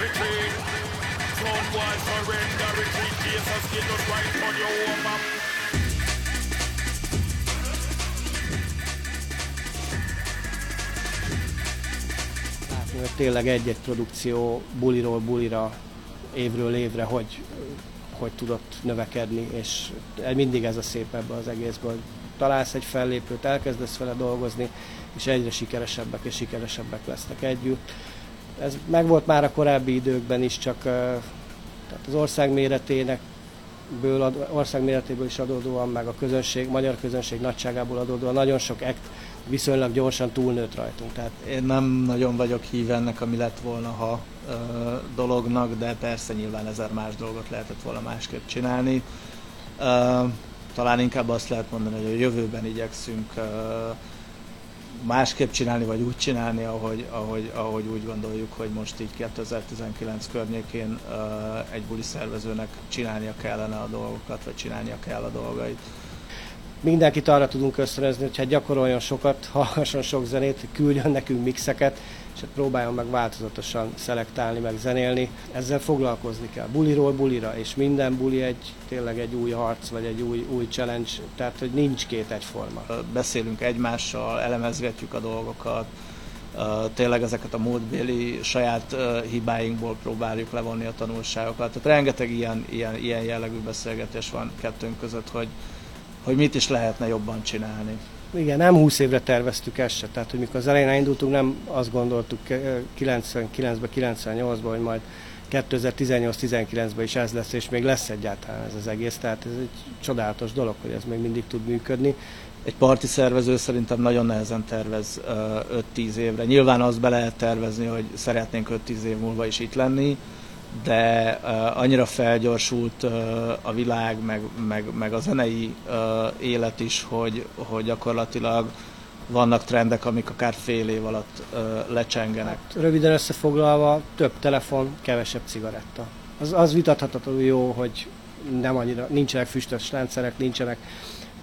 Retreat. Sound boy surrender. Retreat. Jesus, get us right on your over. látni, hogy tényleg egy-egy produkció buliról bulira, évről évre, hogy, hogy tudott növekedni, és mindig ez a szép ebben az egészben, találsz egy fellépőt, elkezdesz vele dolgozni, és egyre sikeresebbek és sikeresebbek lesznek együtt. Ez megvolt már a korábbi időkben is, csak tehát az ország méretének ből, ország méretéből is adódóan, meg a közönség, magyar közönség nagyságából adódóan nagyon sok act viszonylag gyorsan túlnőtt rajtunk. Tehát Én nem nagyon vagyok híve ennek, ami lett volna, ha ö, dolognak, de persze nyilván ezer más dolgot lehetett volna másképp csinálni. Ö, talán inkább azt lehet mondani, hogy a jövőben igyekszünk ö, másképp csinálni, vagy úgy csinálni, ahogy, ahogy, ahogy úgy gondoljuk, hogy most így 2019 környékén ö, egy buli szervezőnek csinálnia kellene a dolgokat, vagy csinálnia kell a dolgait. mindenkit arra tudunk ösztönözni, hogy hát gyakoroljon sokat, hallgasson sok zenét, küldjön nekünk mixeket, és hát próbáljon meg változatosan szelektálni, meg zenélni. Ezzel foglalkozni kell. Buliról bulira, és minden buli egy tényleg egy új harc, vagy egy új, új challenge, tehát hogy nincs két egyforma. beszélünk egymással, elemezgetjük a dolgokat, tényleg ezeket a múltbéli saját hibáinkból próbáljuk levonni a tanulságokat. Tehát rengeteg ilyen, ilyen, ilyen jellegű beszélgetés van kettőnk között, hogy, hogy mit is lehetne jobban csinálni. Igen, nem 20 évre terveztük ezt se, tehát hogy mikor az elején indultunk, nem azt gondoltuk eh, 99-ben, 98-ban, hogy majd 2018-19-ben is ez lesz, és még lesz egyáltalán ez az egész, tehát ez egy csodálatos dolog, hogy ez még mindig tud működni. Egy parti szervező szerintem nagyon nehezen tervez ö, 5-10 évre. Nyilván azt be lehet tervezni, hogy szeretnénk 5-10 év múlva is itt lenni, de ö, annyira felgyorsult ö, a világ, meg, meg, meg a zenei ö, élet is, hogy, hogy gyakorlatilag vannak trendek, amik akár fél év alatt ö, lecsengenek. Röviden összefoglalva, több telefon, kevesebb cigaretta. Az, az vitathatatlanul jó, hogy nem annyira, nincsenek füstös rendszerek, nincsenek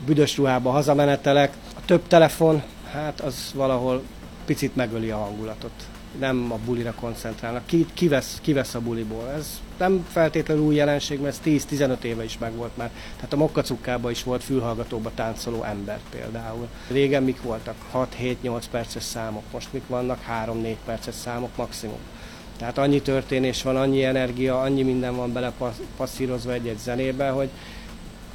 büdös ruhába hazamenetelek. A több telefon, hát az valahol picit megöli a hangulatot. Nem a bulira koncentrálnak. Ki, ki, vesz, ki vesz a buliból? Ez nem feltétlenül új jelenség, mert ez 10-15 éve is megvolt már. Tehát a mokkacukkában is volt fülhallgatóba táncoló ember például. Régen mik voltak? 6-7-8 perces számok, most mik vannak? 3-4 perces számok maximum. Tehát annyi történés van, annyi energia, annyi minden van bele passzírozva egy-egy zenébe, hogy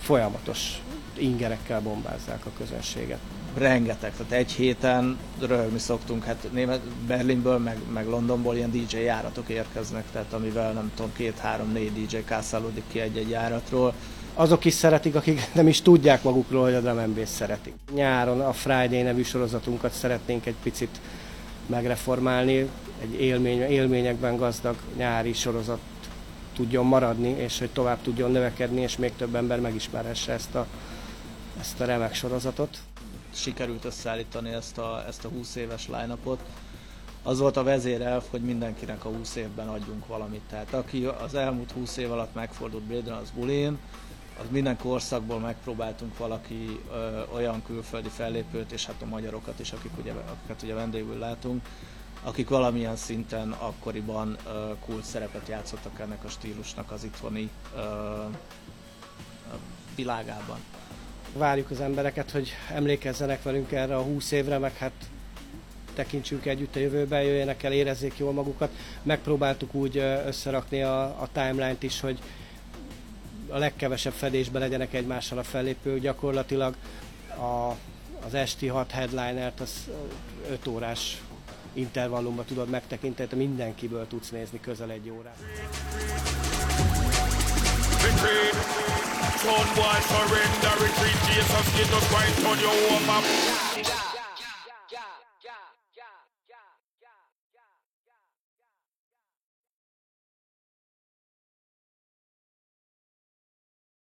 folyamatos ingerekkel bombázzák a közönséget. rengeteg, tehát egy héten röhögni szoktunk, hát német, Berlinből, meg, meg Londonból ilyen DJ járatok érkeznek, tehát amivel nem tudom, két, három, négy DJ kászálódik ki egy-egy járatról. Azok is szeretik, akik nem is tudják magukról, hogy a drum szeretik. Nyáron a Friday nevű sorozatunkat szeretnénk egy picit megreformálni, egy élmény, élményekben gazdag nyári sorozat tudjon maradni, és hogy tovább tudjon növekedni, és még több ember megismerhesse ezt a, ezt a remek sorozatot. Sikerült összeállítani ezt a, ezt a 20 éves line Az volt a vezérelv, hogy mindenkinek a 20 évben adjunk valamit. Tehát aki az elmúlt 20 év alatt megfordult Blade az bulin, az minden korszakból megpróbáltunk valaki ö, olyan külföldi fellépőt, és hát a magyarokat is, akik ugye, akiket ugye vendégül látunk, akik valamilyen szinten akkoriban ö, kult szerepet játszottak ennek a stílusnak az itthoni ö, világában. Várjuk az embereket, hogy emlékezzenek velünk erre a 20 évre, meg hát tekintsünk együtt a jövőbe, jöjjenek el, érezzék jól magukat. Megpróbáltuk úgy összerakni a, a timeline-t is, hogy a legkevesebb fedésben legyenek egymással a fellépők. Gyakorlatilag a, az esti hat headlinert az 5 órás intervallumban tudod megtekinteni, te mindenkiből tudsz nézni közel egy órát. Sound boy surrender. Retreat. Jesus, get us right on your over.